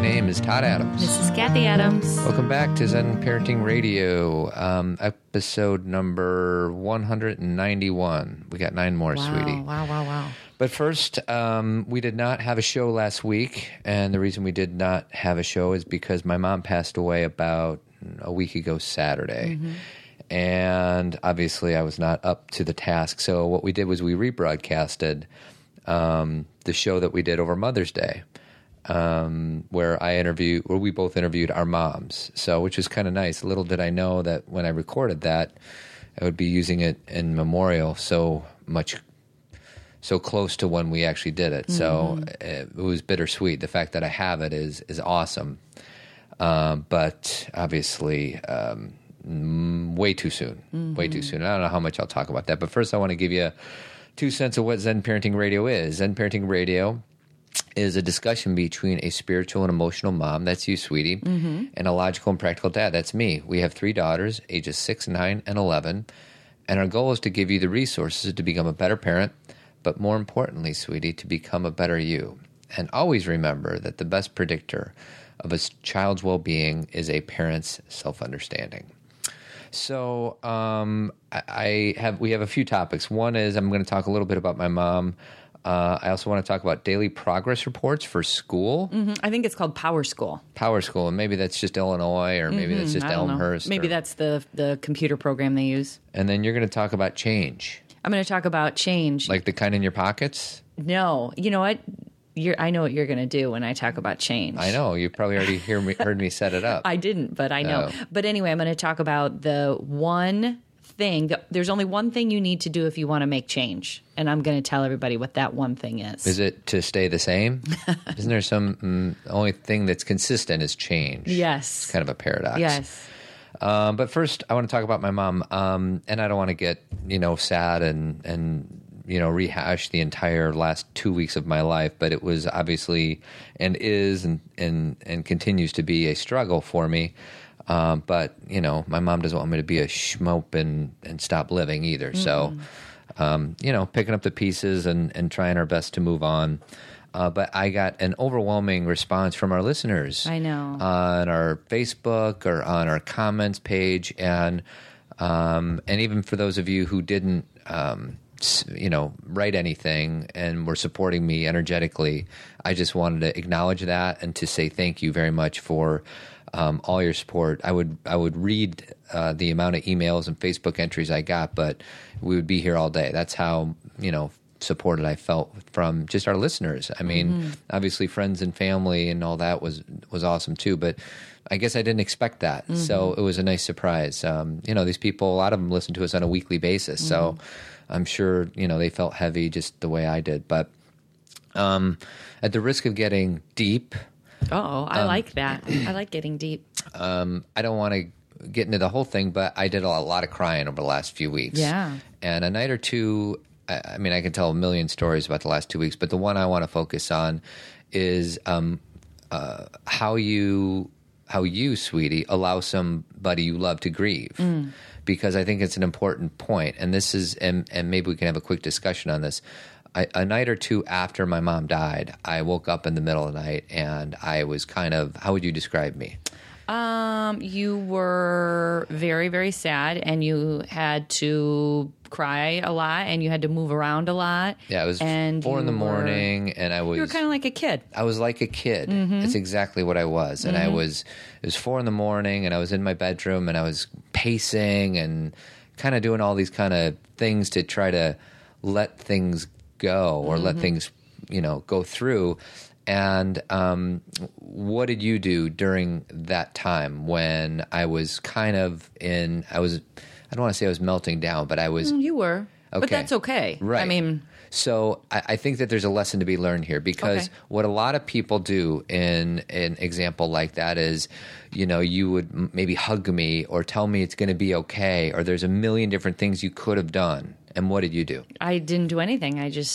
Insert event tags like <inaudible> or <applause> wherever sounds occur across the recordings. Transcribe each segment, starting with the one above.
name is Todd Adams. This is Cathy Adams. Welcome back to Zen Parenting Radio, um, episode number 191. We got nine more, Wow, sweetie. wow, wow, wow. But first, um, we did not have a show last week. And the reason we did not have a show is because my mom passed away about a week ago Saturday. And obviously, I was not up to the task. So, what we did was we rebroadcasted um, the show that we did over Mother's Day um, where I interviewed, where we both interviewed our moms. So, which was kind of nice. Little did I know that when I recorded that, I would be using it in memorial so much, so close to when we actually did it. So it, it was bittersweet. The fact that I have it is is awesome, um, but obviously. Um, mm, Way too soon. Way too soon. I don't know how much I'll talk about that. But first, I want to give you two cents of what Zen Parenting Radio is. Zen Parenting Radio is a discussion between a spiritual and emotional mom, that's you, sweetie, and a logical and practical dad, that's me. We have three daughters, ages six, nine, and 11. And our goal is to give you the resources to become a better parent, but more importantly, sweetie, to become a better you. And always remember that the best predictor of a child's well being is a parent's self understanding. So um, I, I have we have a few topics. One is I'm going to talk a little bit about my mom. Uh, I also want to talk about daily progress reports for school, Mhm. I think it's called Power School. Power School, and maybe that's just Illinois, or maybe that's just Mm-hmm. Don't know. Elmhurst. Maybe or- that's the the computer program they use. And then you're going to talk about change, I'm going to talk about change. like the kind in your pockets. no, you know what? You're, I know what you're going to do when I talk about change. I know you probably already hear me, heard me set it up. <laughs> I didn't, but I know. Oh. But anyway, I'm going to talk about the one thing. There's only one thing you need to do if you want to make change, and I'm going to tell everybody what that one thing is. is it to stay the same? <laughs> Isn't there some mm, only thing that's consistent is change? Yes. It's kind of a paradox. Yes. Um, but first, I want to talk about my mom, um, and I don't want to get you know sad and and you know rehash the entire last two weeks of my life. But it was obviously and is and and and continues to be a struggle for me. Um, but you know, my mom doesn't want me to be a schmope and and stop living either. So, um, you know, picking up the pieces and and trying our best to move on. Uh, but I got an overwhelming response from our listeners I know. on our Facebook or on our comments page, and um, and even for those of you who didn't, um, you know, write anything and were supporting me energetically, I just wanted to acknowledge that and to say thank you very much for um, all your support. I would I would read uh, the amount of emails and Facebook entries I got, but we would be here all day. That's how you know supported I felt from just our listeners. I mean, obviously friends and family and all that was was awesome too, but I guess I didn't expect that. So it was a nice surprise. Um, you know, these people, a lot of them listen to us on a weekly basis. So I'm sure, you know, they felt heavy just the way I did. But um, at the risk of getting deep, Oh, Um, I like that. I like getting deep. I don't want to get into the whole thing, but I did a lot of crying over the last few weeks. Yeah. And a night or two, I, I mean, I can tell a million stories about the last two weeks, but the one I want to focus on is um, uh, how you, how you, sweetie, allow somebody you love to grieve. Because I think it's an important point, and this is, and, and maybe we can have a quick discussion on this. I, a night or two after my mom died, I woke up in the middle of the night and I was kind of, how would you describe me? Um, you were very, very sad, and you had to cry a lot, and you had to move around a lot. Yeah, it was and four in the you were- morning, and I was You were kind of like a kid. I was like a kid. Mm-hmm. It's exactly what I was, and I was. It was four in the morning, and I was in my bedroom, and I was pacing and kind of doing all these kind of things to try to let things go or let Mm-hmm. things, you know, go through. And um, what did you do during that time when I was kind of in? I was. I don't want to say I was melting down, but I was. You were, Okay. but that's okay. Right. I mean, so I, I think that there's a lesson to be learned here because Okay. what a lot of people do in an example like that is, you know, you would m- maybe hug me or tell me it's going to be okay, or there's a million different things you could have done. And what did you do? I didn't do anything. I just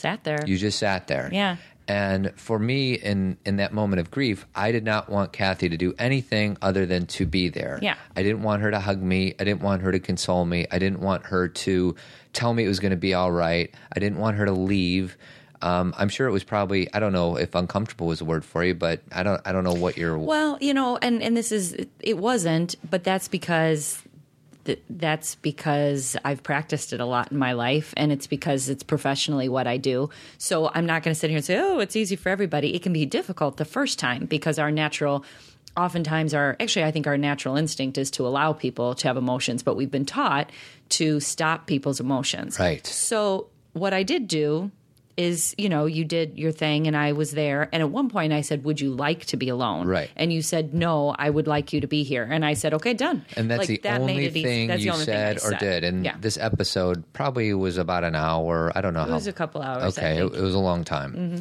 sat there. You just sat there. Yeah. And for me, in in that moment of grief, I did not want Cathy to do anything other than to be there. Yeah. I didn't want her to hug me. I didn't want her to console me. I didn't want her to tell me it was going to be all right. I didn't want her to leave. Um, I'm sure it was probably I don't know if uncomfortable was a word for you, but I don't I don't know what your Well, you know, and and this is it wasn't, but that's because th- that's because I've practiced it a lot in my life and it's because it's professionally what I do. So I'm not going to sit here and say, "Oh, it's easy for everybody." It can be difficult the first time because our natural oftentimes our actually I think our natural instinct is to allow people to have emotions, but we've been taught to stop people's emotions. Right. So what I did do is, you know, you did your thing and I was there. And at one point I said, Would you like to be alone? Right. And you said, No, I would like you to be here. And I said, Okay, done. And that's Like, the that only it thing That's the you only thing said or said. did. And yeah. this episode probably was about an hour. I don't know it how. was a couple hours. Okay, it. Mm-hmm. it was a long time.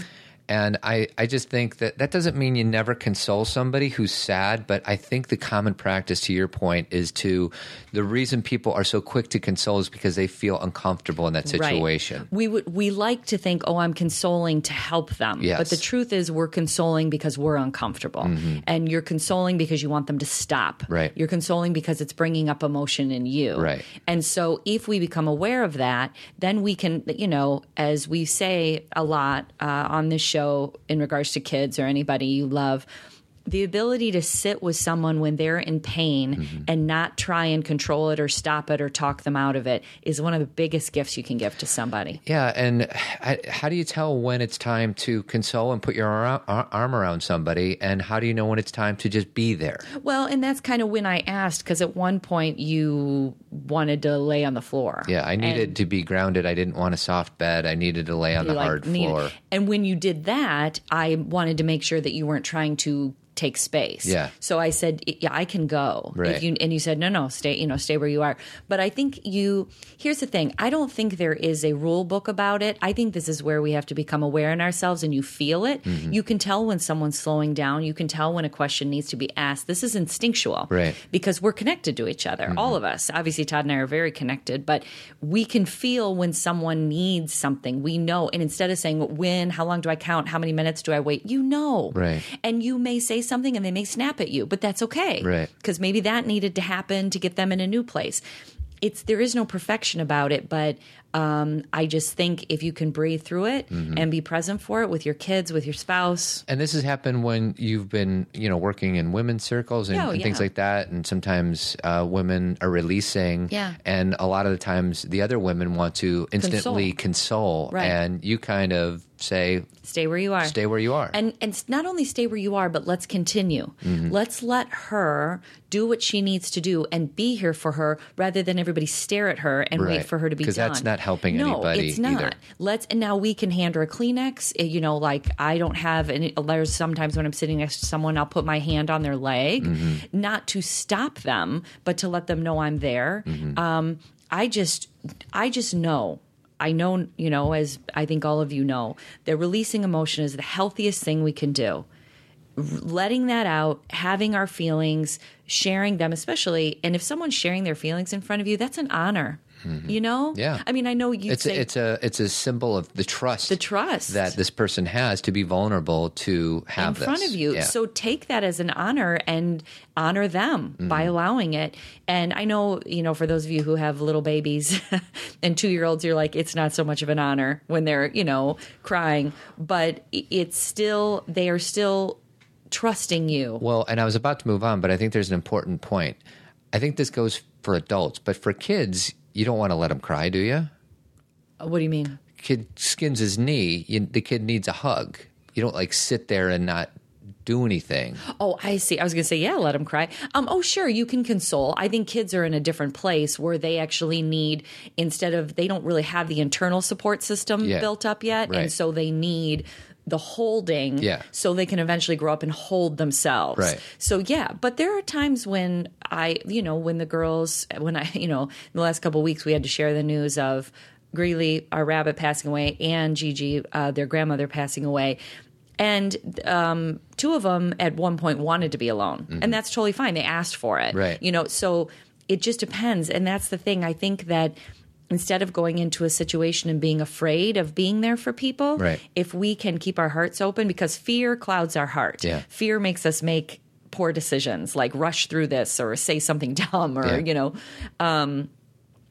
And I, I just think that that doesn't mean you never console somebody who's sad, but I think the common practice, to your point, is to the reason people are so quick to console is because they feel uncomfortable in that situation. Right. We would we like to think, oh, I'm consoling to help them. Yes. But the truth is we're consoling because we're uncomfortable. And you're consoling because you want them to stop. Mm-hmm. Right. You're consoling because it's bringing up emotion in you. Right. And so if we become aware of that, then we can, you know, as we say a lot uh, on this show in regards to kids or anybody you love, the ability to sit with someone when they're in pain Mm-hmm. and not try and control it or stop it or talk them out of it is one of the biggest gifts you can give to somebody. Yeah, and how do you tell when it's time to console and put your ar- ar- arm around somebody, and how do you know when it's time to just be there? Well, and that's kind of when I asked because at one point you wanted to lay on the floor. Yeah, I needed And- to be grounded. I didn't want a soft bed. I needed to lay on the like, hard needed- floor. And when you did that, I wanted to make sure that you weren't trying to take space. Yeah. So I said, yeah, I can go. Right. If you and you said, no, no, stay, you know, stay where you are. But I think you here's the thing. I don't think there is a rule book about it. I think this is where we have to become aware in ourselves and you feel it. Mm-hmm. You can tell when someone's slowing down. You can tell when a question needs to be asked. This is instinctual. Right. Because we're connected to each other. All of us. Obviously Todd and I are very connected, but we can feel when someone needs something. We know. And instead of saying when, how long do I count, how many minutes do I wait, you know. Right. And you may say something and they may snap at you, but that's okay. Right. Because maybe that needed to happen to get them in a new place. It's there is no perfection about it, but um, I just think if you can breathe through it Mm-hmm. and be present for it with your kids, with your spouse, And this has happened when you've been, you know, working in women's circles and, Oh, and things like that. And sometimes uh, women are releasing, Yeah. and a lot of the times the other women want to instantly console, Right. and you kind of say, stay where you are. "Stay where you are." And and not only stay where you are, but let's continue. Mm-hmm. Let's let her do what she needs to do and be here for her, rather than everybody stare at her and wait for her to be done. that's not helping no, anybody it's not. either. Let's and now we can hand her a Kleenex. eh, You know, like I don't have any. There's sometimes when I'm sitting next to someone, I'll put my hand on their leg, Mm-hmm. not to stop them, but to let them know I'm there. Mm-hmm. Um, I just, I just know. I know, you know, as I think all of you know, that releasing emotion is the healthiest thing we can do. Letting that out, having our feelings, sharing them, especially, and if someone's sharing their feelings in front of you, that's an honor. You know, Mm-hmm. Yeah. I mean, I know you it's say a, it's a it's a symbol of the trust the trust that this person has to be vulnerable to have in front of you. Yeah. So take that as an honor and honor them Mm-hmm. by allowing it. And I know, you know, for those of you who have little babies <laughs> and two year olds, you're like, it's not so much of an honor when they're, you know, crying, but it's still, they are still trusting you. Well, and I was about to move on, but I think there's an important point. I think this goes for adults, but for kids, you don't want to let them cry, do you? What do you mean? Kid skins his knee, you, the kid needs a hug. You don't like sit there and not do anything. Oh, I see. I was going to say, yeah, let them cry. Um, oh, sure, you can console. I think kids are in a different place where they actually need instead of they don't really have the internal support system Yeah. built up yet, Right. and so they need the holding Yeah. so they can eventually grow up and hold themselves. Right. So yeah, but there are times when I, you know, when the girls, when I, <laughs> you know, in the last couple of weeks we had to share the news of Greeley, our rabbit, passing away, and Gigi, uh, their grandmother, passing away. And um, two of them at one point wanted to be alone, and that's totally fine. They asked for it, Mm-hmm. Right. You know, so it just depends, and that's the thing. I think that instead of going into a situation and being afraid of being there for people, Right. if we can keep our hearts open, because fear clouds our heart. Yeah. Fear makes us make poor decisions, like rush through this or say something <laughs> dumb, or Yeah. you know. Um,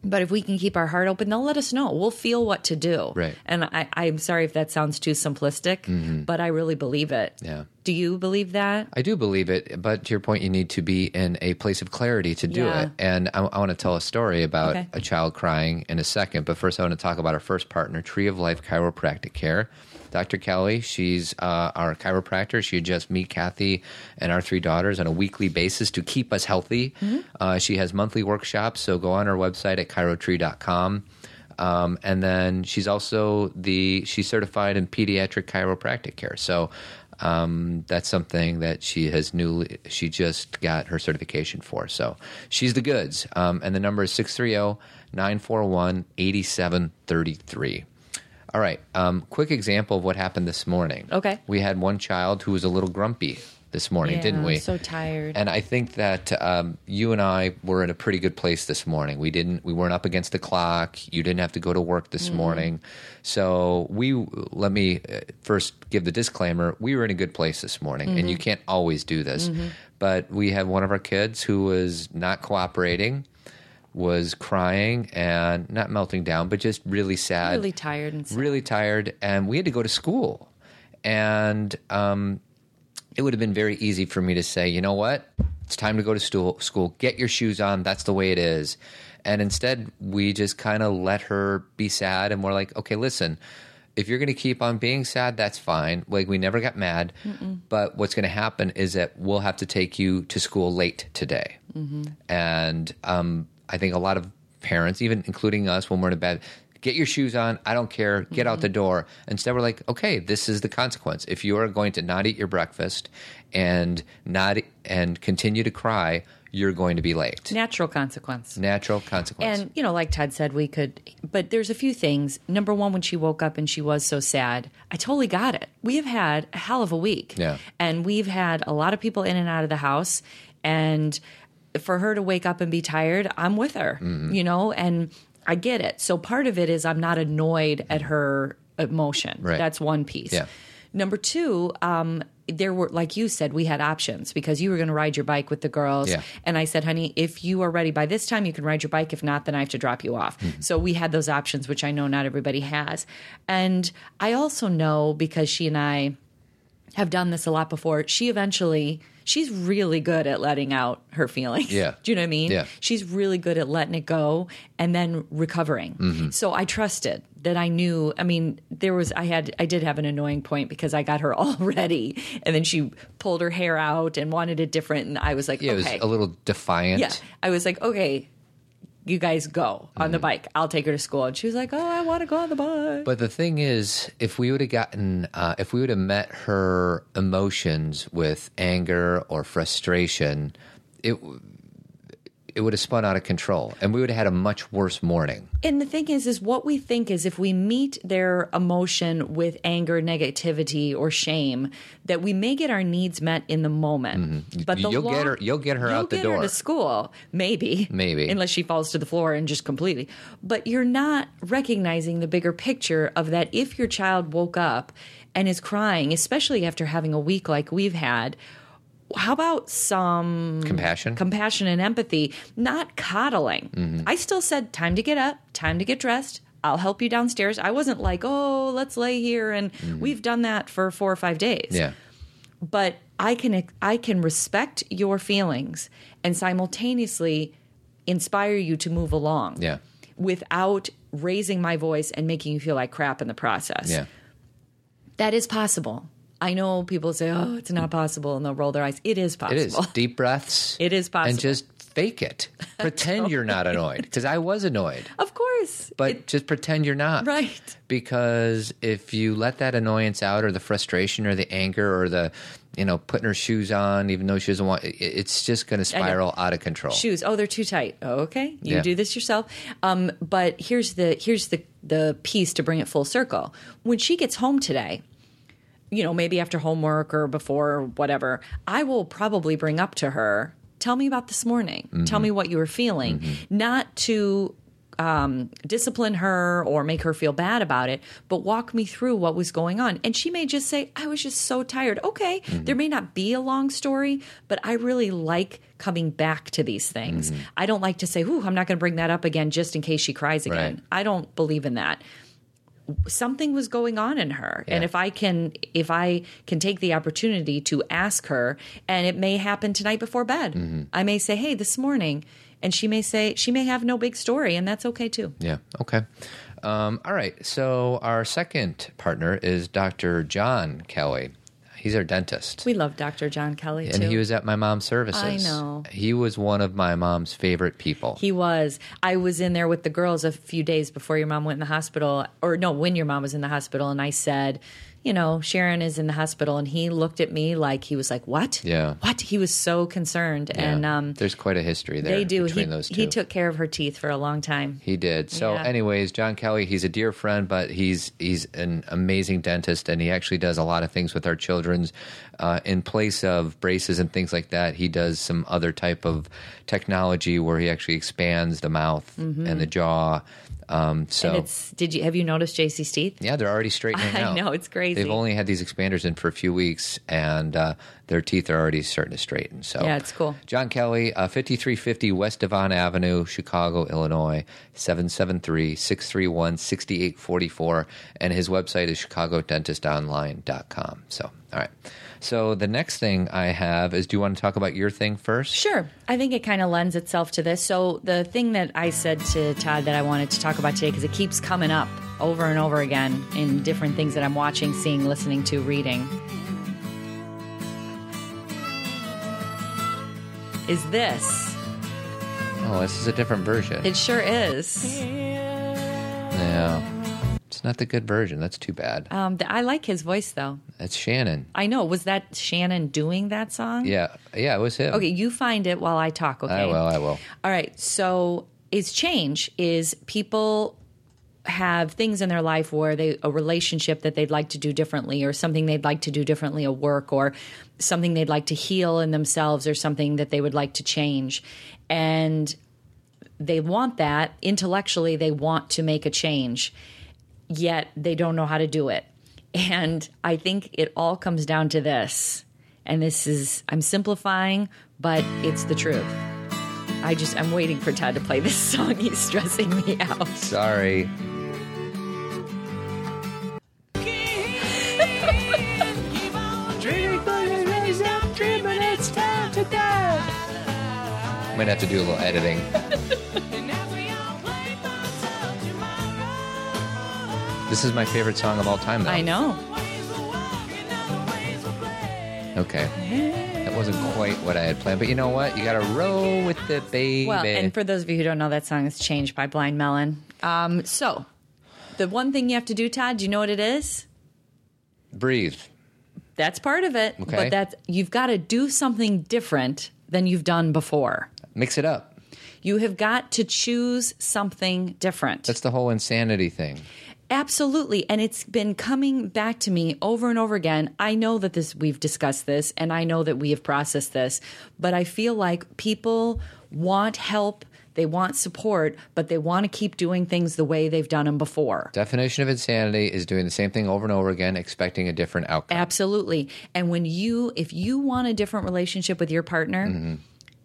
But if we can keep our heart open, they'll let us know. We'll feel what to do. Right. And I, I'm sorry if that sounds too simplistic, mm-hmm. but I really believe it. Yeah. Do you believe that? I do believe it, but to your point, you need to be in a place of clarity to do Yeah. it. And I, I want to tell a story about Okay. a child crying in a second. But first, I want to talk about our first partner, Tree of Life Chiropractic Care. Dr. Kelly, she's uh, our chiropractor. She adjusts me, Cathy, and our three daughters on a weekly basis to keep us healthy. Mm-hmm. Uh, she has monthly workshops, so go on our website at chirotree.com. Um, and then she's also the she's certified in pediatric chiropractic care. So um, that's something that she has newly she just got her certification for. So she's the goods. Um, and the number is oh, 630 941 8733. All right. Um, quick example of what happened this morning. Okay. We had one child who was a little grumpy this morning, didn't we? So tired. And I think that um, you and I were in a pretty good place this morning. We didn't. We weren't up against the clock. You didn't have to go to work this Mm-hmm. morning. So we let me uh, first give the disclaimer. We were in a good place this morning, and Mm-hmm. you can't always do this. But we had one of our kids who was not cooperating, was crying and not melting down, but just really sad, really tired and sad. really tired, and we had to go to school. And um, it would have been very easy for me to say, you know what, it's time to go to school. School, get your shoes on. That's the way it is. And instead, we just kind of let her be sad, and we're like, okay, listen. If you're going to keep on being sad, that's fine. Like we never got mad, but what's going to happen is that we'll have to take you to school late today. And um, I think a lot of parents, even including us, when we're in bed, get your shoes on. I don't care. Get out the mm-hmm. door. Instead, we're like, okay, this is the consequence. If you are going to not eat your breakfast and not and continue to cry, you're going to be late. Natural consequence. Natural consequence. And, you know, like Todd said, we could, but there's a few things. Number one, when she woke up and she was so sad, I totally got it. We have had a hell of a week. Yeah. And we've had a lot of people in and out of the house. And for her to wake up and be tired, I'm with her, Mm-hmm. you know, and I get it. So part of it is I'm not annoyed at her emotion. Right. That's one piece. Yeah. Number two, um, there were, like you said, we had options because you were going to ride your bike with the girls. Yeah. And I said, honey, if you are ready by this time, you can ride your bike. If not, then I have to drop you off. Mm-hmm. So we had those options, which I know not everybody has. And I also know because she and I have done this a lot before, she eventually. She's really good at letting out her feelings. Yeah. <laughs> Do you know what I mean? Yeah. She's really good at letting it go and then recovering. Mm-hmm. So I trusted that I knew. I mean, there was, I had, I did have an annoying point because I got her <laughs> all ready and then she pulled her hair out and wanted it different. And I was like, yeah, it was a little defiant. Yeah. I was like, okay, you guys go on Mm-hmm. the bike. I'll take her to school. And she was like, oh, I want to go on the bike. But the thing is, if we would have gotten, uh, if we would have met her emotions with anger or frustration, it it would have spun out of control, and we would have had a much worse morning. And the thing is, is what we think is if we meet their emotion with anger, negativity, or shame, that we may get our needs met in the moment. But the Mm-hmm. You'll get her- you'll get her you'll out the get her door. to school, maybe, Maybe. unless she falls to the floor and just completely. But you're not recognizing the bigger picture of that. If your child woke up and is crying, especially after having a week like we've had. How about some Compassion. compassion and empathy, not coddling. Mm-hmm. I still said, time to get up, time to get dressed. I'll help you downstairs. I wasn't like, oh, let's lay here. And we've done that for four or five days. Mm-hmm. Yeah, But I can, I can respect your feelings and simultaneously inspire you to move along yeah, without raising my voice and making you feel like crap in the process. yeah. That is possible. I know people say, oh, it's not possible, and they'll roll their eyes. It is It possible. is deep breaths. <laughs> It is possible. and just fake it. <laughs> Pretend you're not annoyed because I was annoyed, Of course. but It- just pretend you're not. right. because if you let that annoyance out or the frustration or the anger or the you know putting her shoes on even though she doesn't want it- it's just going to spiral out of control shoes oh they're too tight okay you Yeah. do this yourself um, but here's the here's the the piece to bring it full circle when she gets home today you know maybe after homework or before or whatever i will probably bring up to her tell me about this morning tell me what you were feeling not to um, discipline her or make her feel bad about it, but walk me through what was going on. And she may just say, I was just so tired. Okay, Mm-hmm. there may not be a long story, but I really like coming back to these things. Mm-hmm. I don't like to say, Ooh, I'm not going to bring that up again just in case she cries again. Right. I don't believe in that something was going on in her and if i can if i can take the opportunity to ask her and it may happen tonight before bed Mm-hmm. i may say hey this morning and she may say she may have no big story and that's okay too Yeah. Okay. Um, all right. So our second partner is Dr. John Kelly. He's our dentist. we love dr john kelly and too he was at my mom's services. I know. He was one of my mom's favorite people. He was. I was in there with the girls a few days before your mom went in the hospital, or no, when your mom was in the hospital, and I said, you know, Sharon is in the hospital, and he looked at me like he was like, "What? Yeah. what?" He was so concerned, Yeah. and um, There's quite a history there they do. between He, those two. he took care of her teeth for a long time. He did. So, Yeah. anyways, John Kelly, he's a dear friend, but he's he's an amazing dentist, and he actually does a lot of things with our children's. Uh, in place of braces and things like that, he does some other type of technology where he actually expands the mouth and the jaw. Um, so. And it's did you have you noticed JC's teeth? yeah, they're already straightening <laughs> I out. know, it's crazy. They've only had these expanders in for a few weeks, and uh, their teeth are already starting to straighten. So Yeah, it's cool. John Kelly, uh, 5350 West Devon Avenue, Chicago, Illinois, 773-631-6844. And his website is chicagodentistonline.com. So, all right. So the next thing I have is, do you want to talk about your thing first? Sure. I think it kind of lends itself to this. So, the thing that I said to Todd that I wanted to talk about today, because it keeps coming up over and over again in different things that I'm watching, seeing, listening to, reading, is this. Oh, this is a different version. It sure is. yeah. Not the good version. That's too bad. Um, th- I like his voice, though. That's Shannon. I know. Was that Shannon doing that song? Yeah. Yeah, it was him. Okay, you find it while I talk, okay? I will. I will. All right. So, is change is people have things in their life where they a relationship that they'd like to do differently or something they'd like to do differently at work or something they'd like to heal in themselves or something that they would like to change and they want that intellectually they want to make a change yet they don't know how to do it and i think it all comes down to this and this is i'm simplifying but it's the truth I just I'm waiting for Todd to play this <laughs> song. He's stressing me out. Sorry. Might have to do a little editing. <laughs> This is my favorite song of all time, though. I know. Okay. That wasn't quite what I had planned, but you know what? You got to roll with it, baby. Well, and for those of you who don't know, that song is changed by Blind Melon. Um, so the one thing you have to do, Todd, do you know what it is? Breathe. That's part of it. Okay. But that's you've got to do something different than you've done before. Mix it up. You have got to choose something different. That's the whole insanity thing. Absolutely. And it's been coming back to me over and over again. I know that this we've discussed this and I know that we have processed this, but I feel like people want help, they want support, but they want to keep doing things the way they've done them before. Definition of insanity is doing the same thing over and over again, expecting a different outcome. Absolutely. And when you if you want a different relationship with your partner, Mm-hmm.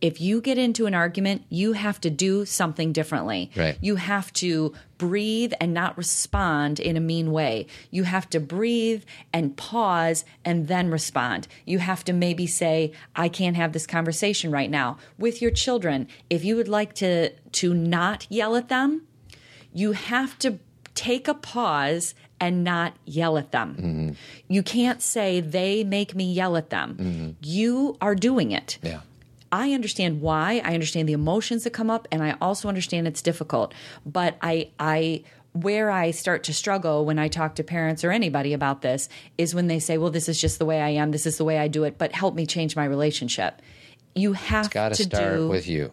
If you get into an argument, you have to do something differently. Right. You have to breathe and not respond in a mean way. You have to breathe and pause and then respond. You have to maybe say, I can't have this conversation right now. With your children, if you would like to to not yell at them, you have to take a pause and not yell at them. Mm-hmm. You can't say they make me yell at them. Mm-hmm. You are doing it. Yeah. I understand why. I understand the emotions that come up, and I also understand it's difficult. But I, I, where I start to struggle when I talk to parents or anybody about this is when they say, "Well, this is just the way I am. This is the way I do it." But help me change my relationship. You have Got to to start do with you.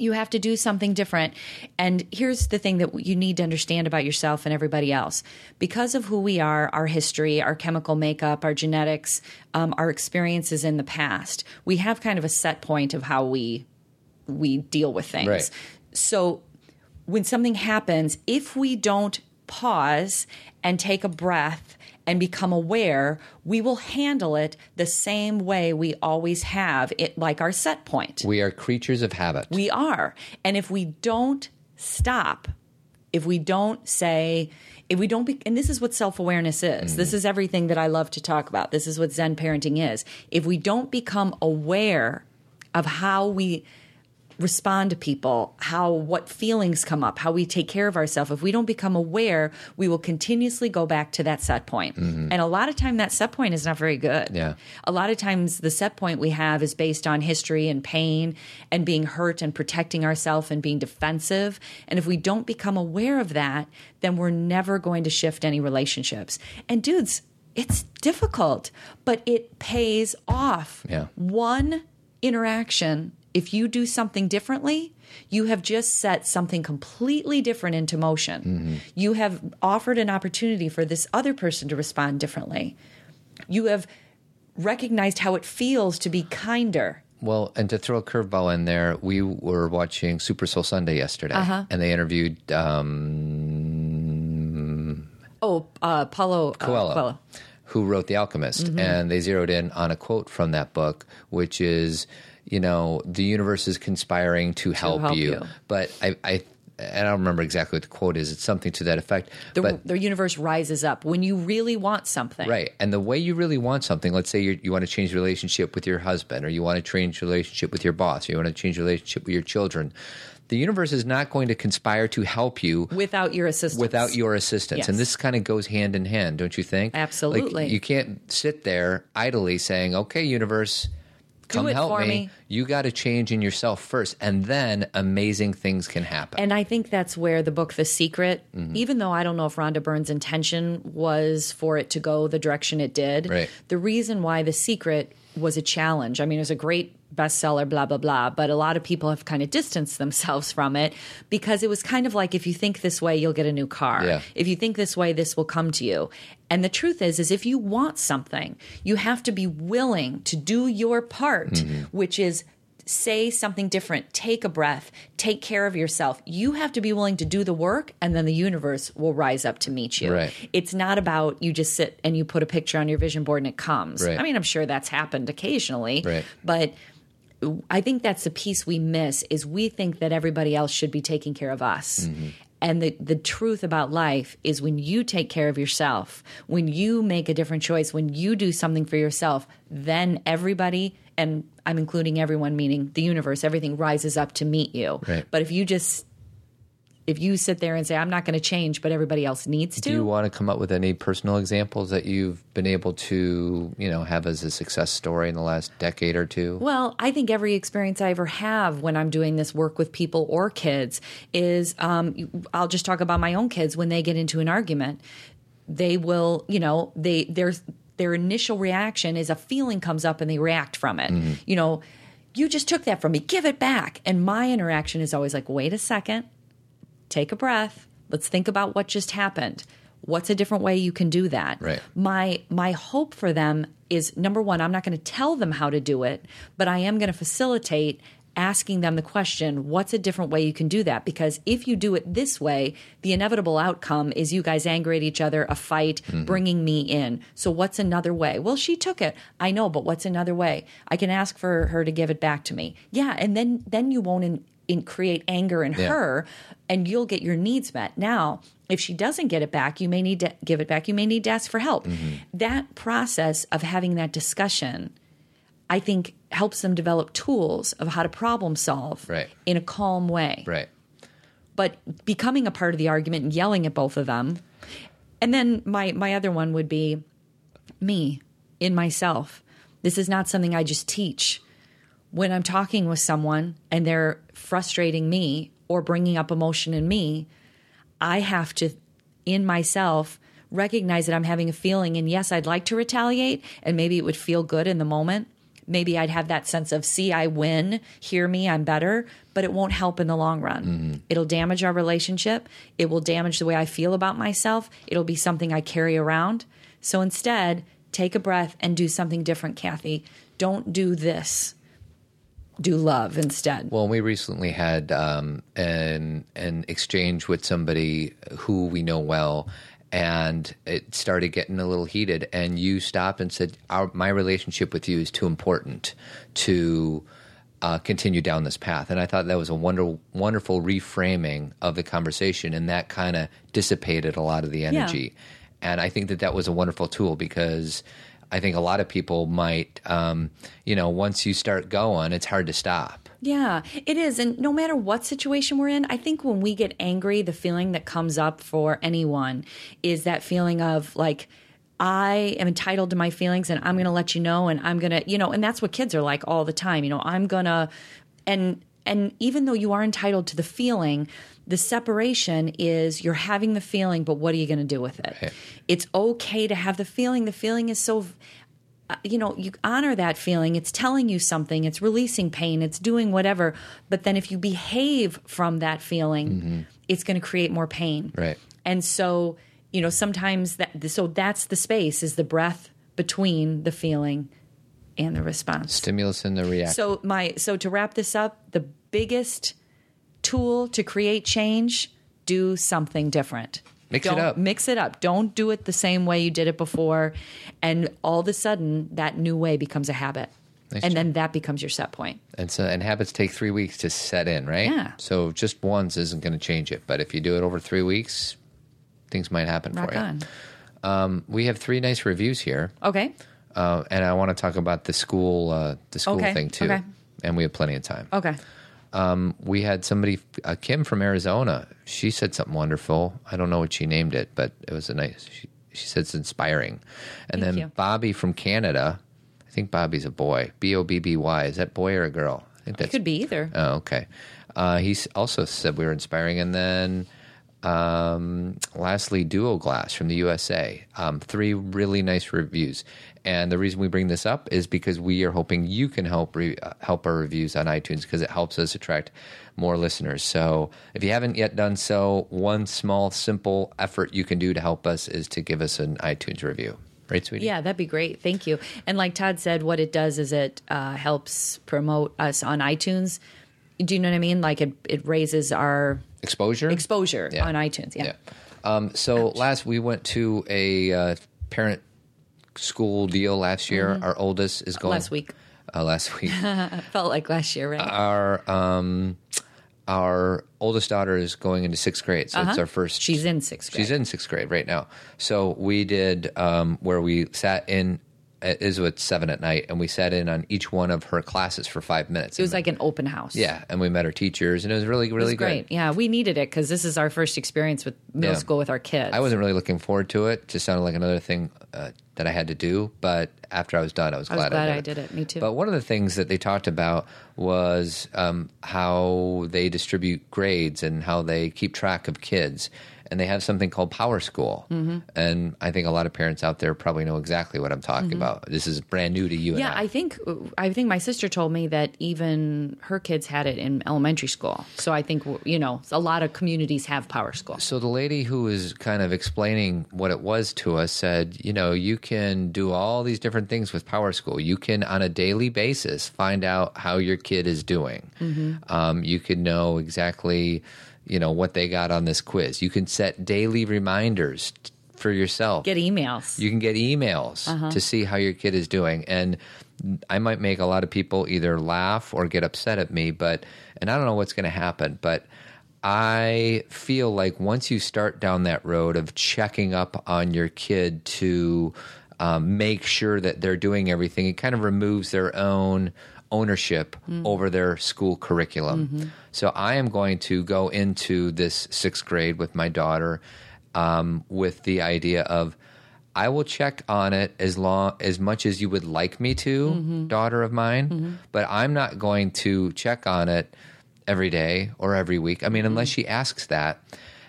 You have to do something different. And here's the thing that you need to understand about yourself and everybody else. Because of who we are, our history, our chemical makeup, our genetics, um, our experiences in the past, we have kind of a set point of how we we deal with things. Right. So when something happens, if we don't pause and take a breath and become aware, we will handle it the same way we always have, it like our set point. We are creatures of habit. We are. And if we don't stop, if we don't say, if we don't be, and this is what self awareness is, mm-hmm. this is everything that I love to talk about. This is what Zen parenting is. If we don't become aware of how we respond to people, how what feelings come up, how we take care of ourselves. If we don't become aware, we will continuously go back to that set point. Mm-hmm. And a lot of time that set point is not very good. Yeah. A lot of times the set point we have is based on history and pain and being hurt and protecting ourselves and being defensive. And if we don't become aware of that, then we're never going to shift any relationships. And dudes, it's difficult, but it pays off. Yeah. One interaction, if you do something differently, you have just set something completely different into motion. You have offered an opportunity for this other person to respond differently. You have recognized how it feels to be kinder. Well, and to throw a curveball in there, we were watching Super Soul Sunday yesterday, Uh-huh. and they interviewed um, Oh, uh, Paulo uh, Coelho, Coelho. who wrote The Alchemist, Mm-hmm. and they zeroed in on a quote from that book, which is, you know, the universe is conspiring to help, help you. you. But I, I, I don't remember exactly what the quote is. It's something to that effect. The, but the universe rises up when you really want something. Right. And the way you really want something, let's say you you want to change relationship with your husband, or you want to change relationship with your boss, or you want to change relationship with your children, the universe is not going to conspire to help you Without your assistance. without your assistance. Yes. And this kind of goes hand in hand, don't you think? Absolutely. Like, you can't sit there idly saying, okay, universe, come help me. me. You got to change in yourself first, and then amazing things can happen. And I think that's where the book The Secret, Mm-hmm. even though I don't know if Rhonda Byrne's intention was for it to go the direction it did, Right. the reason why The Secret was a challenge. I mean, it was a great bestseller, blah, blah, blah, but a lot of people have kind of distanced themselves from it because it was kind of like if you think this way, you'll get a new car. Yeah. If you think this way, this will come to you. And the truth is, is if you want something, you have to be willing to do your part, Mm-hmm. which is say something different, take a breath, take care of yourself. You have to be willing to do the work, and then the universe will rise up to meet you. Right. It's not about you just sit and you put a picture on your vision board and it comes. Right. I mean, I'm sure that's happened occasionally, Right. but I think that's the piece we miss is we think that everybody else should be taking care of us. Mm-hmm. And the, the truth about life is when you take care of yourself, when you make a different choice, when you do something for yourself, then everybody, and I'm including everyone, meaning the universe, everything rises up to meet you. Right. But if you just, if you sit there and say, I'm not going to change, but everybody else needs to, Do you want to come up with any personal examples that you've been able to, you know, have as a success story in the last decade or two? Well, I think every experience I ever have when I'm doing this work with people or kids is um, I'll just talk about my own kids when they get into an argument. They will, you know, they their their initial reaction is a feeling comes up and they react from it. You know, you just took that from me, give it back. And my interaction is always like, wait a second, take a breath. Let's think about what just happened. What's a different way you can do that? Right. My my hope for them is number one, I'm not going to tell them how to do it, but I am going to facilitate asking them the question, what's a different way you can do that? Because if you do it this way, the inevitable outcome is you guys angry at each other, a fight, mm-hmm. bringing me in. So what's another way? Well, she took it. I know, but what's another way? I can ask for her to give it back to me. Yeah, and then then you won't in, in create anger in Yeah. her and you'll get your needs met. Now, if she doesn't get it back, you may need to give it back. You may need to ask for help. Mm-hmm. That process of having that discussion, I think, helps them develop tools of how to problem solve Right. in a calm way. Right. But becoming a part of the argument and yelling at both of them. And then my, my other one would be me in myself. This is not something I just teach. When I'm talking with someone and they're frustrating me or bringing up emotion in me, I have to, in myself, recognize that I'm having a feeling. And yes, I'd like to retaliate, and maybe it would feel good in the moment. Maybe I'd have that sense of, see, I win, hear me, I'm better, but it won't help in the long run. Mm-hmm. It'll damage our relationship. It will damage the way I feel about myself. It'll be something I carry around. So instead, take a breath and do something different, Cathy. Don't do this. Do love instead. Well, we recently had um, an an exchange with somebody who we know well, and it started getting a little heated. And you stopped and said, Our, "My relationship with you is too important to." Uh, continue down this path, and I thought that was a wonder, wonderful reframing of the conversation, and that kind of dissipated a lot of the energy. And I think that that was a wonderful tool because I think a lot of people might, um, you know, once you start going, it's hard to stop. Yeah, it is. And no matter what situation we're in, I think when we get angry, the feeling that comes up for anyone is that feeling of like, I am entitled to my feelings and I'm going to let you know and I'm going to, you know, and that's what kids are like all the time. You know, I'm going to, and, and even though you are entitled to the feeling, the separation is you're having the feeling, but what are you going to do with it? Right. It's okay to have the feeling. The feeling is so uh, you know, you honor that feeling. It's telling you something. It's releasing pain. It's doing whatever. But then if you behave from that feeling, it's going to create more pain. Right. And so, you know, sometimes that, so that's the space is the breath between the feeling and the response. Stimulus and the reaction. So my, so to wrap this up, the biggest tool to create change, do something different. Mix it Don't up. Mix it up. Don't do it the same way you did it before. And all of a sudden, that new way becomes a habit. Nice and job. then that becomes your set point. And so, and habits take three weeks to set in, right? Yeah. So just once isn't going to change it, but if you do it over three weeks, things might happen Rock for you. on. Um, we have three nice reviews here, Okay. uh, and I want to talk about the school, uh, the school Okay, thing too. okay. And we have plenty of time. Okay. We had somebody, uh, Kim from Arizona. She said something wonderful. I don't know what she named it, but it was a nice. She, she said it's inspiring. And Thank then you. Bobby from Canada. I think Bobby's a boy. B O B B Y. Is that boy or a girl? I think It that's could be either. Oh, okay. Uh, he also said we were inspiring. And then um, lastly, Duo Glass from the USA. Um, three really nice reviews. And the reason we bring this up is because we are hoping you can help re- uh, help our reviews on iTunes because it helps us attract more listeners. So if you haven't yet done so, one small, simple effort you can do to help us is to give us an iTunes review. Right, sweetie? Yeah, that'd be great. Thank you. And like Todd said, what it does is it uh, helps promote us on iTunes. Do you know what I mean? Like it, it raises our Exposure? exposure Yeah. on iTunes. Yeah. Yeah. Um, so last we went to a uh, parent school deal last year. Our oldest is going Mm-hmm. Last week. Uh, last week. <laughs> Felt like last year, right? our um, our oldest daughter is going into sixth grade, so it's our first. Uh-huh. She's in sixth grade. She's in sixth grade right now. So we did um, where we sat in. It is at seven at night, and we sat in on each one of her classes for five minutes. It was like an open house. yeah, and we met her teachers, and it was really, It really was great. good. Yeah, we needed it because this is our first experience with middle Yeah. school with our kids. I wasn't really looking forward to it. Just sounded like another thing uh, that I had to do. But after I was done, I was I was glad, glad I, I did, did it. Me too. But one of the things that they talked about was um, how they distribute grades and how they keep track of kids. And they have something called Power School. Mm-hmm. And I think a lot of parents out there probably know exactly what I'm talking about. This is brand new to you Mm-hmm. yeah, I. I think I think my sister told me that even her kids had it in elementary school. So I think you know a lot of communities have Power School. So the lady who was kind of explaining what it was to us said, you know, you can do all these different things with Power School. You can, on a daily basis, find out how your kid is doing. Um, you can know exactly, you know, what they got on this quiz. You can set daily reminders t- for yourself. Get emails. You can get emails to see how your kid is doing. And I might make a lot of people either laugh or get upset at me, but, and I don't know what's going to happen, but I feel like once you start down that road of checking up on your kid to um, make sure that they're doing everything, it kind of removes their own ownership mm. over their school curriculum. Mm-hmm. So I am going to go into this sixth grade with my daughter um, with the idea of I will check on it as long as much as you would like me to, mm-hmm. daughter of mine, mm-hmm. but I'm not going to check on it every day or every week. I mean, unless she asks that.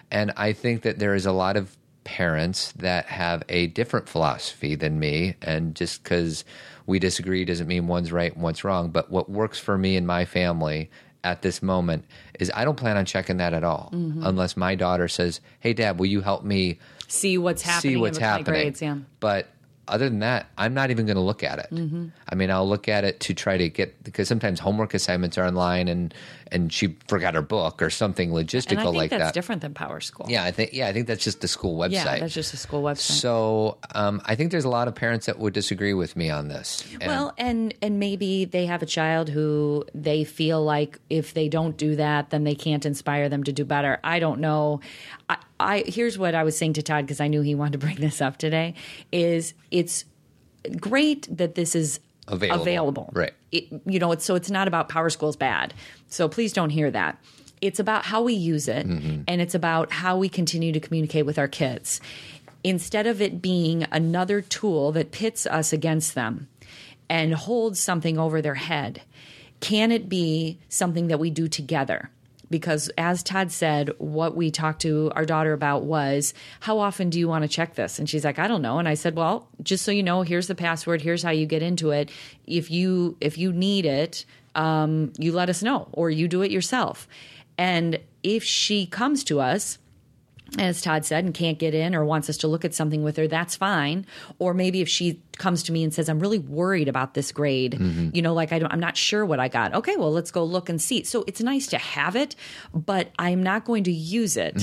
And I think that there is a lot of parents that have a different philosophy than me. And just because we disagree doesn't mean one's right and one's wrong. But what works for me and my family at this moment is I don't plan on checking that at all unless my daughter says, Hey, dad, will you help me see what's happening. see what's happening? Grades, yeah. But other than that, I'm not even going to look at it. Mm-hmm. I mean, I'll look at it to try to get because sometimes homework assignments are online and and she forgot her book or something logistical And I think like that's that. different than Power School. Yeah, I think yeah, I think that's just the school website. Yeah, that's just a school website. so um, I think there's a lot of parents that would disagree with me on this. And- Well, and and maybe they have a child who they feel like if they don't do that, then they can't inspire them to do better. I don't know. I, I here's what I was saying to Todd because I knew he wanted to bring this up today. Is it's great that this is Available. available. Right. It, you know, it's so it's not about Power School's bad. So please don't hear that. It's about how we use it, Mm-hmm. and it's about how we continue to communicate with our kids. Instead of it being another tool that pits us against them and holds something over their head, can it be something that we do together? Because as Todd said, what we talked to our daughter about was how often do you want to check this? And she's like, I don't know. And I said, Well, just so you know, here's the password. Here's how you get into it. If you if you need it, um, you let us know, or you do it yourself. And if she comes to us as Todd said, and can't get in or wants us to look at something with her, that's fine. Or maybe if she comes to me and says, I'm really worried about this grade, you know, like I don't, I'm not sure what I got. Okay, well, let's go look and see. So it's nice to have it, but I'm not going to use it.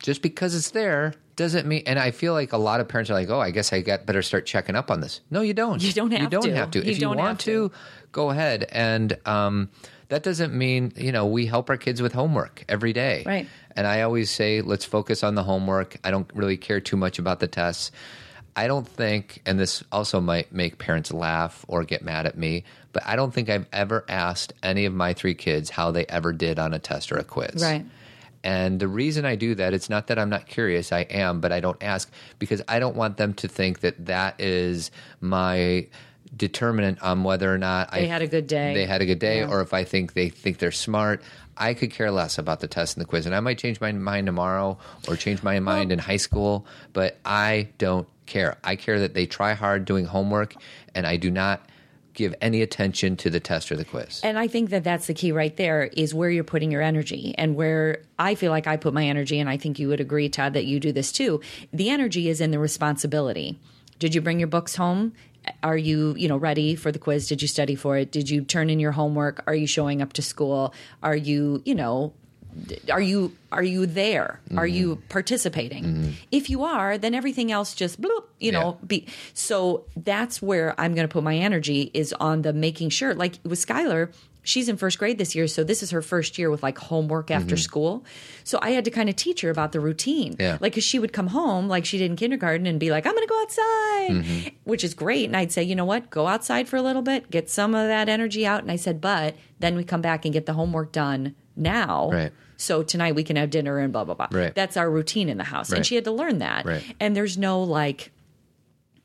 just because it's there doesn't mean and i feel like a lot of parents are like oh i guess i got better start checking up on this no you don't You don't have to. you don't to. have to You if don't you want to. go ahead and um, that doesn't mean you know we help our kids with homework every day Right. and i always say let's focus on the homework i don't really care too much about the tests I don't think, and this also might make parents laugh or get mad at me, but I don't think I've ever asked any of my three kids how they ever did on a test or a quiz. Right. And the reason I do that, it's not that I'm not curious, I am, but I don't ask because I don't want them to think that that is my determinant on whether or not They I had a good day. They had a good day, Yeah. or if I think they think they're smart. I could care less about the test and the quiz, and I might change my mind tomorrow or change my mind in high school, but I don't care. I care that they try hard doing homework, and I do not give any attention to the test or the quiz. And I think that that's the key right there is where you're putting your energy and where I feel like I put my energy. And I think you would agree, Todd, that you do this too. The energy is in the responsibility. Did you bring your books home? Are you, you know, ready for the quiz? Did you study for it? Did you turn in your homework? Are you showing up to school? Are you, you know, are you are you there? Are you Mm-hmm. participating? If you are, then everything else just bloop, you know, be so that's where I'm going to put my energy is on the making sure. Like with Skylar, she's in first grade this year, so this is her first year with like homework after mm-hmm. school. So I had to kind of teach her about the routine. Yeah. Like, cause she would come home like she did in kindergarten and be like, I'm going to go outside, mm-hmm. which is great. And I'd say, you know what? Go outside for a little bit, get some of that energy out. And I said, but then we come back and get the homework done now. Right. So tonight we can have dinner and blah, blah, blah. Right. That's our routine in the house. Right. And she had to learn that. Right. And there's no like,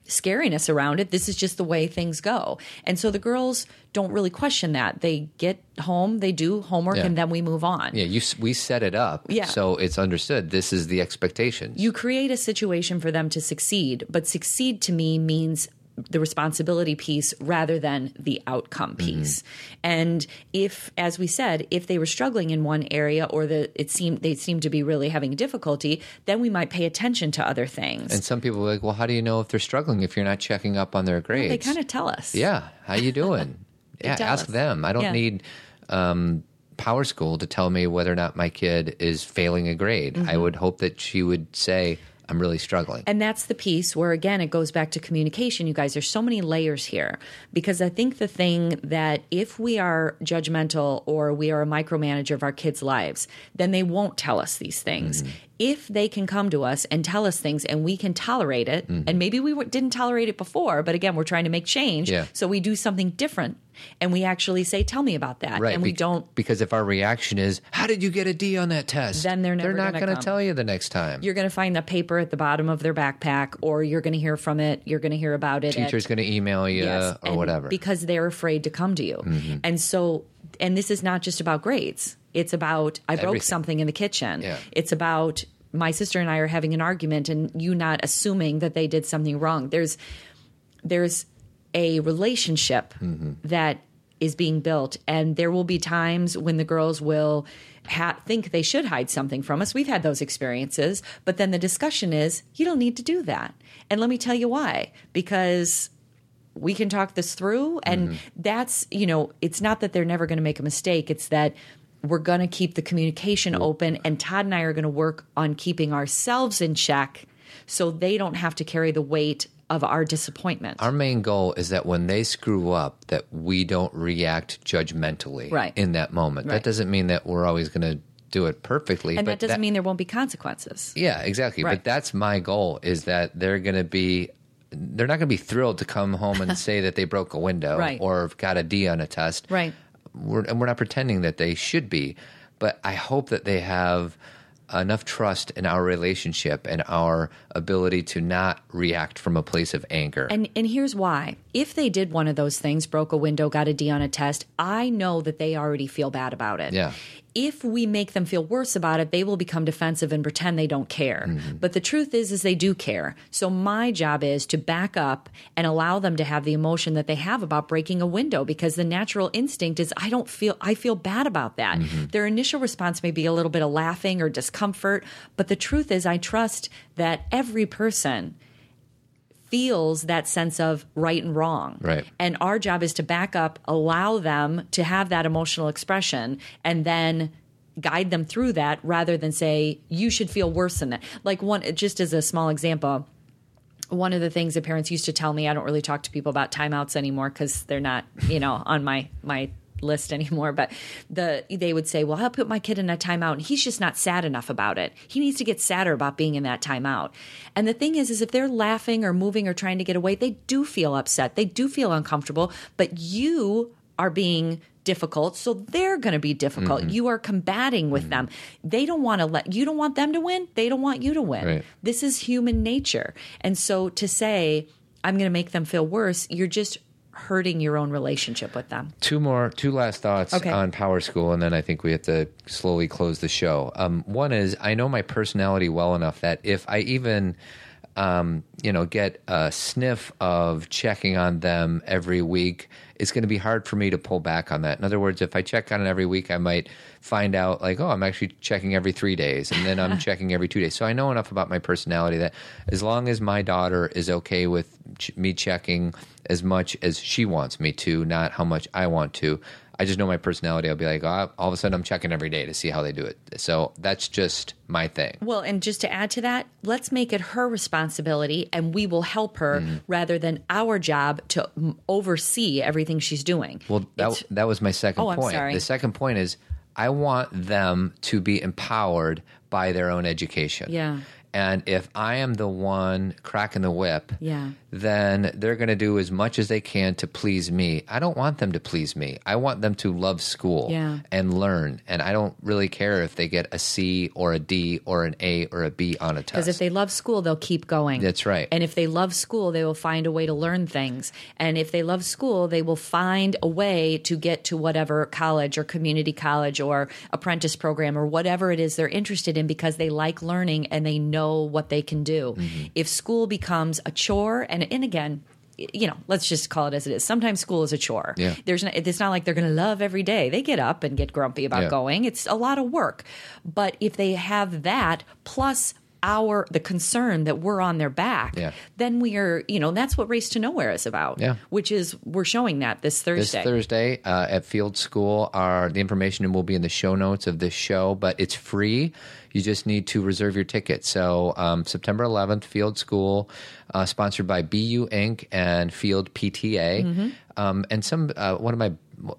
scariness around it. This is just the way things go. And so the girls don't really question that. They get home, they do homework, Yeah. and then we move on. Yeah, you we set it up, Yeah. so it's understood. This is the expectation. You create a situation for them to succeed, but succeed to me means the responsibility piece rather than the outcome piece. And if as we said, if they were struggling in one area or the it seemed they seemed to be really having difficulty, then we might pay attention to other things. and some people are like, well, how do you know if they're struggling if you're not checking up on their grades? they kind of tell us. yeah, how you doing? <laughs> yeah, ask us. them. I don't Yeah. need um, Power School to tell me whether or not my kid is failing a grade. Mm-hmm. I would hope that she would say, I'm really struggling. And that's the piece where, again, it goes back to communication. You guys, there's so many layers here because I think the thing that if we are judgmental or we are a micromanager of our kids' lives, then they won't tell us these things. Mm-hmm. If they can come to us and tell us things and we can tolerate it, Mm-hmm. and maybe we w- didn't tolerate it before, but again, we're trying to make change. Yeah. So we do something different and we actually say, Tell me about that. Right, And we bec- don't because if our reaction is, "How did you get a D on that test?" Then they're never they're not going to tell you the next time. you're going to find the paper at the bottom of their backpack, or you're going to hear from it. You're going to hear about it. Teacher's going to email you Yes, or whatever. Mm-hmm. because they're afraid to come to you. And so, and this is not just about grades. It's about I broke something in the kitchen. Yeah. It's about my sister and I are having an argument, and you not assuming that they did something wrong. There's there's a relationship Mm-hmm. that is being built, and there will be times when the girls will ha- think they should hide something from us. We've had those experiences, but then the discussion is you don't need to do that. And let me tell you why. Because we can talk this through and Mm-hmm. that's, you know, it's not that they're never going to make a mistake, it's that we're going to keep the communication open and Todd and I are going to work on keeping ourselves in check so they don't have to carry the weight of our disappointment. Our main goal is that when they screw up, that we don't react judgmentally Right. in that moment. Right. That doesn't mean that we're always going to do it perfectly. and that doesn't mean there won't be consequences. Yeah, exactly. Right. But that's my goal is that they're going to be they're not going to be thrilled to come home and <laughs> say that they broke a window Right. or got a D on a test. Right. We're, and we're not pretending that they should be, but I hope that they have enough trust in our relationship and our ability to not react from a place of anger. And and here's why. If they did one of those things, broke a window, got a D on a test, I know that they already feel bad about it. Yeah. If we make them feel worse about it, they will become defensive and pretend they don't care. Mm-hmm. But the truth is is they do care. So my job is to back up and allow them to have the emotion that they have about breaking a window because the natural instinct is I don't feel I feel bad about that. Mm-hmm. Their initial response may be a little bit of laughing or discomfort, but the truth is I trust that every person feels that sense of right and wrong. Right. And our job is to back up, allow them to have that emotional expression, and then guide them through that rather than say, you should feel worse than that. Like one, just as a small example, one of the things that parents used to tell me, I don't really talk to people about timeouts anymore because they're not, you know, on my, my, list <laughs> anymore but the they would say well i'll put my kid in a timeout and he's just not sad enough about it. He needs to get sadder about being in that timeout. And the thing is is if they're laughing or moving or trying to get away they do feel upset. They do feel uncomfortable but you are being difficult so they're going to be difficult. Mm-hmm. you are combating with them. They don't want to let you don't want them to win they don't want you to win. Right. this is human nature. And so to say i'm going to make them feel worse you're just hurting your own relationship with them. Two more two last thoughts Okay. on power school and then i think we have to slowly close the show. Um, one is i know my personality well enough that if i even um, you know get a sniff of checking on them every week it's going to be hard for me to pull back on that. In other words if i check on it every week i might find out like oh i'm actually checking every three days and then i'm <laughs> checking every two days so i know enough about my personality that as long as my daughter is okay with ch- me checking as much as she wants me to not how much i want to i just know my personality i'll be like oh, all of a sudden i'm checking every day to see how they do it so that's just my thing Well, and just to add to that, let's make it her responsibility and we will help her Mm-hmm. rather than our job to oversee everything she's doing. Well, that, It's- that was my second Oh, I'm point. sorry. The second point is I want them to be empowered by their own education. Yeah. And if I am the one cracking the whip, Yeah. Then they're going to do as much as they can to please me. I don't want them to please me. I want them to love school Yeah. and learn. And I don't really care if they get a C or a D or an A or a B on a test. Because if they love school, they'll keep going. That's right. And if they love school, they will find a way to learn things. And if they love school, they will find a way to get to whatever college or community college or apprentice program or whatever it is they're interested in because they like learning and they know what they can do. Mm-hmm. If school becomes a chore, and, and again, you know, let's just call it as it is. Sometimes school is a chore. Yeah. There's not, it's not like they're going to love every day. They get up and get grumpy about Yeah. going. It's a lot of work. But if they have that plus our the concern that we're on their back, Yeah. then we are, you know, that's what Race to Nowhere is about. Yeah. Which is we're showing that this Thursday. this Thursday. Uh, at Field School. Our the information will be in the show notes of this show, but it's free. You just need to reserve your ticket. So um, September 11th, Field School, uh, sponsored by Be U Inc. and Field PTA. Mm-hmm. Um, and some uh, one of my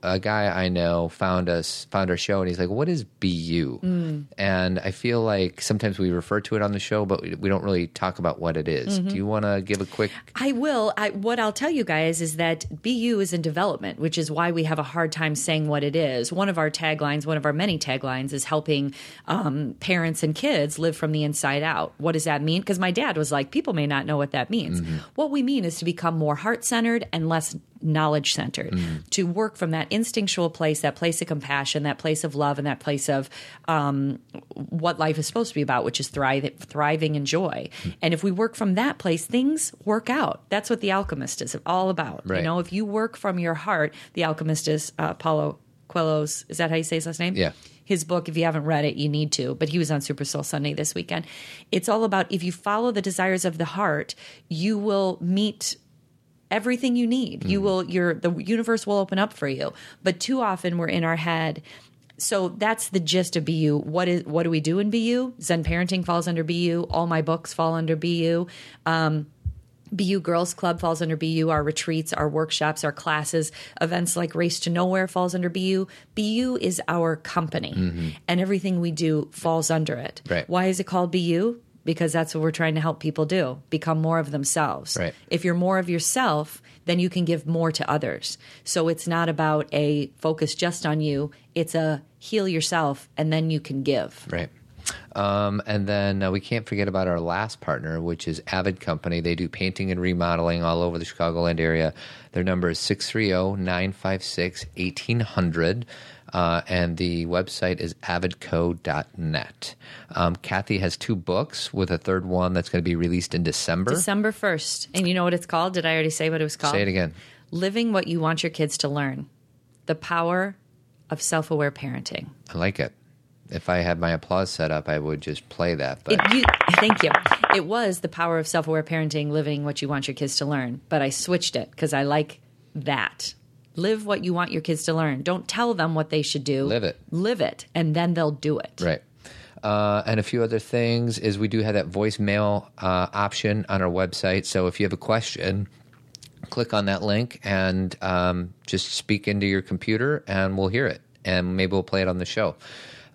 a guy I know found us found our show and he's like, "What is Be U?" Mm. And I feel like sometimes we refer to it on the show, but we, don't really talk about what it is. Mm-hmm. Do you want to give a quick? I will. I, what I'll tell you guys is that Be U is in development, which is why we have a hard time saying what it is. One of our taglines, one of our many taglines, is helping um, parents and kids live from the inside out. What does that mean? Because my dad was like, people may not know what that means. What we mean is to become more heart centered and less knowledge centered, to work from that instinctual place, that place of compassion, that place of love, and that place of um, what life is supposed to be about, which is thrive, thriving and joy. And if we work from that place, things work out. That's what the alchemist is all about. Right. You know, if you work from your heart, the alchemist is uh, Paulo Coelho's. Is that how you say his last name? Yeah. his book. If you haven't read it, you need to. But he was on Super Soul Sunday this weekend. It's all about if you follow the desires of the heart, you will meet everything you need. You will your the universe will open up for you. But too often we're in our head. So that's the gist of Be U. What is what do we do in Be U? Zen parenting falls under Be U. All my books fall under Be U. Um, Be U Girls Club falls under Be U. Our retreats, our workshops, our classes, events like Race to Nowhere falls under Be U. BU is our company, and everything we do falls under it. Right. Why is it called Be U? Because that's what we're trying to help people do become more of themselves. Right. If you're more of yourself, then you can give more to others. So it's not about a focus just on you, it's a heal yourself and then you can give. Right. Um, and then uh, we can't forget about our last partner, which is Avid Company. They do painting and remodeling all over the Chicagoland area. Their number is 630 956 1800. Uh, and the website is avidco.net. Um, Cathy has two books with a third one that's going to be released in December. December 1st. And you know what it's called? Did I already say what it was called? Say it again. Living what you want your kids to learn. The power of self aware parenting. I like it. If I had my applause set up, I would just play that. But you, thank you. It was the power of self aware parenting, living what you want your kids to learn. But I switched it because I like that. Live what you want your kids to learn. Don't tell them what they should do. Live it. Live it, and then they'll do it. Right. Uh, and a few other things is we do have that voicemail uh, option on our website. So if you have a question, click on that link and um, just speak into your computer, and we'll hear it, and maybe we'll play it on the show.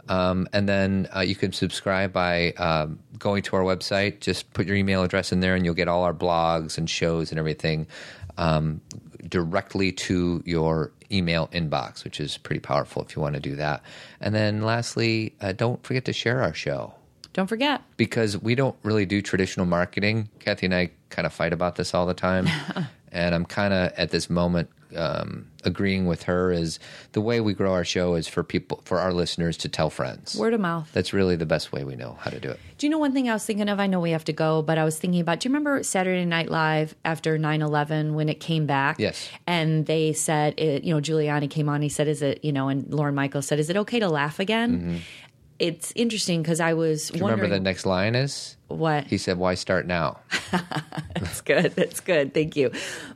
Um, and then uh, you can subscribe by um, going to our website. Just put your email address in there, and you'll get all our blogs and shows and everything um, directly to your email inbox, which is pretty powerful if you want to do that. And then lastly, uh, don't forget to share our show Don't forget. because we don't really do traditional marketing. Cathy and I kind of fight about this all the time. <laughs> and I'm kind of at this moment um, agreeing with her is the way we grow our show is for people, for our listeners to tell friends. Word of mouth. That's really the best way we know how to do it. Do you know one thing I was thinking of? I know we have to go, but I was thinking about do you remember Saturday Night Live after 9 11 when it came back? Yes. And they said, it, you know, Giuliani came on, he said, is it, you know, and Lorne Michaels said, is it okay to laugh again? It's interesting because I was. Do you remember the next line is? what He said, Why start now? <laughs> That's good. That's good. Thank you.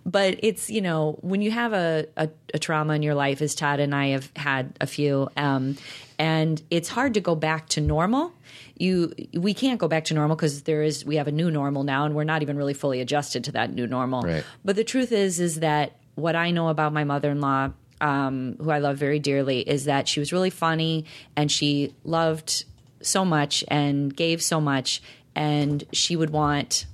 But it's, you know, when you have a, a, a trauma in your life, as Todd and I have had a few, um, and it's hard to go back to normal. You, we can't go back to normal because there is, we have a new normal now, and we're not even really fully adjusted to that new normal. Right. But the truth is, is that what I know about my mother in law, um, who I love very dearly, is that she was really funny and she loved so much and gave so much, and she would want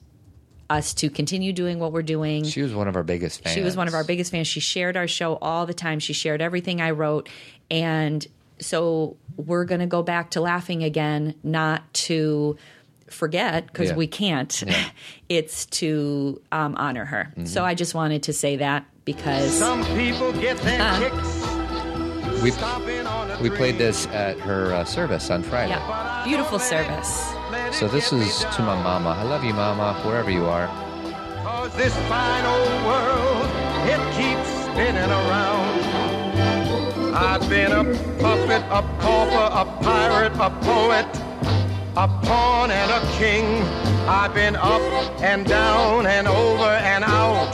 us to continue doing what we're doing. She was one of our biggest fans. She was one of our biggest fans. She shared our show all the time. She shared everything I wrote. And so we're going to go back to laughing again, not to forget because Yeah. we can't. Yeah. <laughs> it's to um, honor her. Mm-hmm. So I just wanted to say that because Some people get their Uh. kicks We, stomping on a we played this at her uh, service on Friday. yeah, beautiful service. So this is to my mama. I love you, mama, wherever you are. Cause this fine old world, it keeps spinning around. I've been a puppet, a pauper, a pirate, a poet, a pawn and a king. I've been up and down and over and out.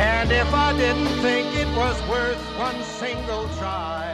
And if I didn't think it was worth one single try,